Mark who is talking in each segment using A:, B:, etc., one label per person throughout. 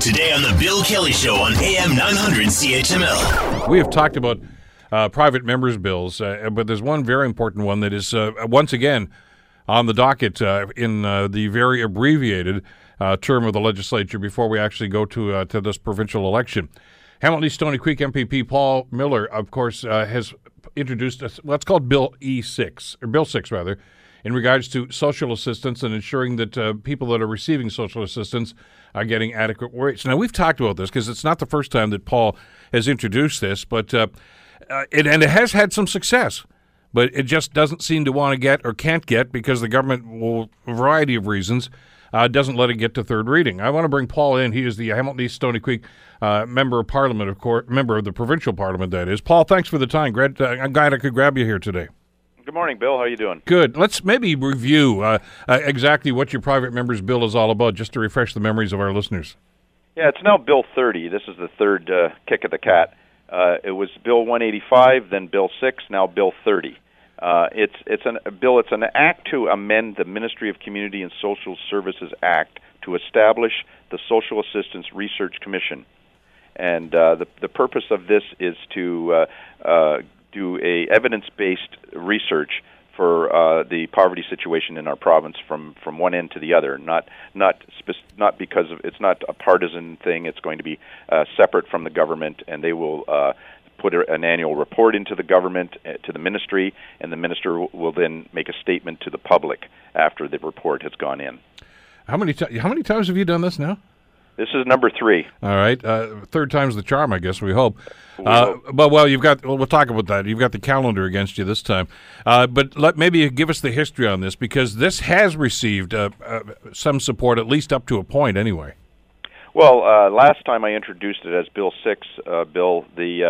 A: Today on The Bill Kelly Show on AM 900 CHML.
B: We have talked about uh, private members' bills, uh, but there's one very important one that is, uh, once again, on the docket uh, in uh, the very abbreviated uh, term of the legislature before we actually go to, to this provincial election. Hamilton East Stoney Creek MPP Paul Miller, of course, has introduced what's called Bill E6, or Bill 6, rather, in regards to social assistance and ensuring that uh, people that are receiving social assistance are getting adequate rates. Now, we've talked about this because it's not the first time that Paul has introduced this, but uh, uh, it, and it has had some success. But it just doesn't seem to want to get or can't get because the government, will, a variety of reasons, uh, doesn't let it get to third reading. I want to bring Paul in. He is the Hamilton East Stoney Creek uh, member of Parliament, of course, member of the provincial Parliament. That is. Paul, thanks for the time. Glad, uh, I'm glad I could grab you here today.
C: Good morning, Bill. How are you doing?
B: Good. Let's maybe review uh, uh, exactly what your private members bill is all about, just to refresh the memories of our listeners.
C: Yeah, it's now Bill 30. This is the third uh, kick of the cat. Uh, it was Bill 185, then Bill 6, now Bill 30. Uh, it's it's an, a bill. It's an act to amend the Ministry of Community and Social Services Act to establish the Social Assistance Research Commission, and uh, the the purpose of this is to uh, uh, do a evidence-based research for uh, the poverty situation in our province from from one end to the other. Not not spec- not because of it's not a partisan thing. It's going to be uh, separate from the government, and they will. Uh, Put a- an annual report into the government, uh, to the ministry, and the minister will- will then make a statement to the public after the report has gone in.
B: How many ti how many times have you done this now?
C: This is number three.
B: All right, uh, third time's the charm, I guess. We hope.
C: We
B: uh,
C: hope.
B: But well, you've got. Well, we'll talk about that. You've got the calendar against you this time. Uh, but let maybe give us the history on this because this has received uh, uh, some support, at least up to a point, anyway.
C: Well, uh, last time I introduced it as Bill Six, uh, Bill, the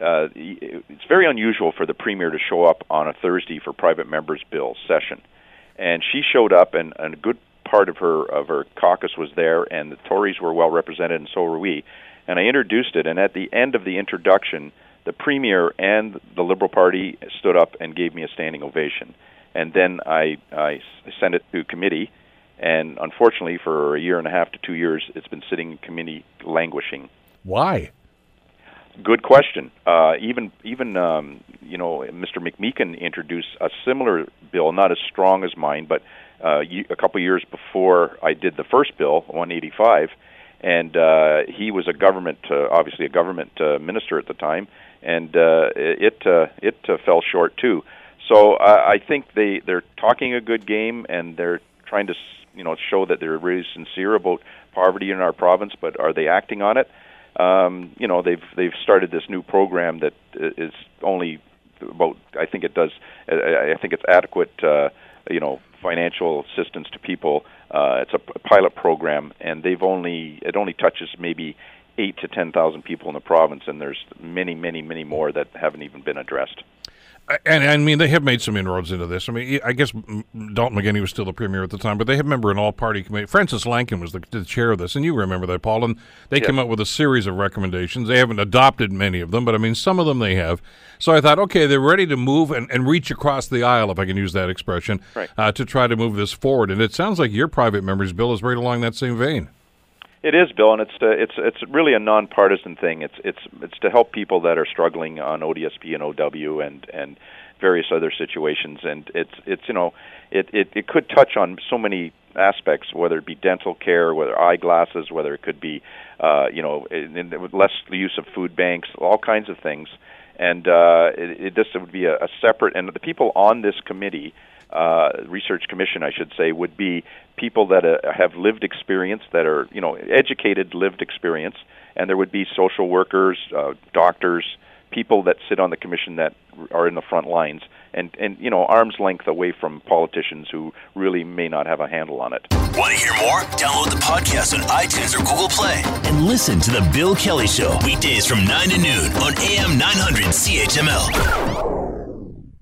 C: uh, uh, it's very unusual for the premier to show up on a Thursday for private members' bill session, and she showed up, and, and a good part of her of her caucus was there, and the Tories were well represented, and so were we. And I introduced it, and at the end of the introduction, the premier and the Liberal Party stood up and gave me a standing ovation. And then I I sent it to committee, and unfortunately, for a year and a half to two years, it's been sitting in committee languishing.
B: Why?
C: Good question. Uh, even even um, you know Mr. McMeekin introduced a similar bill, not as strong as mine, but uh, a couple years before I did the first bill, 185, and uh, he was a government, uh, obviously a government uh, minister at the time, and uh, it uh, it uh, fell short too. So uh, I think they they're talking a good game, and they're trying to you know show that they're really sincere about poverty in our province, but are they acting on it? um, you know they've they've started this new program that i- only about I think it does I I think it's adequate uh, you know financial assistance to people. Uh, it's a pilot program, and they've only it only touches maybe eight to ten thousand people in the province, and there's many many many more that haven't even been addressed.
B: And I mean, they have made some inroads into this. I mean, I guess Dalton McGuinty was still the premier at the time, but they have a member an all-party committee. Frances Lankin was the, the chair of this, and you remember that, Paul. And they
C: Yeah.
B: came up with a series of recommendations. They haven't adopted many of them, but I mean, some of them they have. So I thought, okay, they're ready to move and, and reach across the aisle, if I can use that expression,
C: Right.
B: uh, to try to move this forward. And it sounds like your private member's bill is right along that same vein.
C: It is, Bill, and it's to, it's it's really a nonpartisan thing. It's it's it's to help people that are struggling on ODSP and OW and and various other situations. And it's it's you know it it, it could touch on so many aspects, whether it be dental care, whether eyeglasses, whether it could be uh, you know in, in, less use of food banks, all kinds of things. And uh, it, it just would be a, a separate. And the people on this committee uh, research commission, I should say, would be people that uh, have lived experience, that are you know educated, lived experience, and there would be social workers, uh, doctors, people that sit on the commission that are in the front lines, and and you know arm's length away from politicians who really may not have a handle on it.
A: Want to hear more? Download the podcast on iTunes or Google Play and listen to The Bill Kelly Show weekdays from 9 to noon on AM 900 CHML.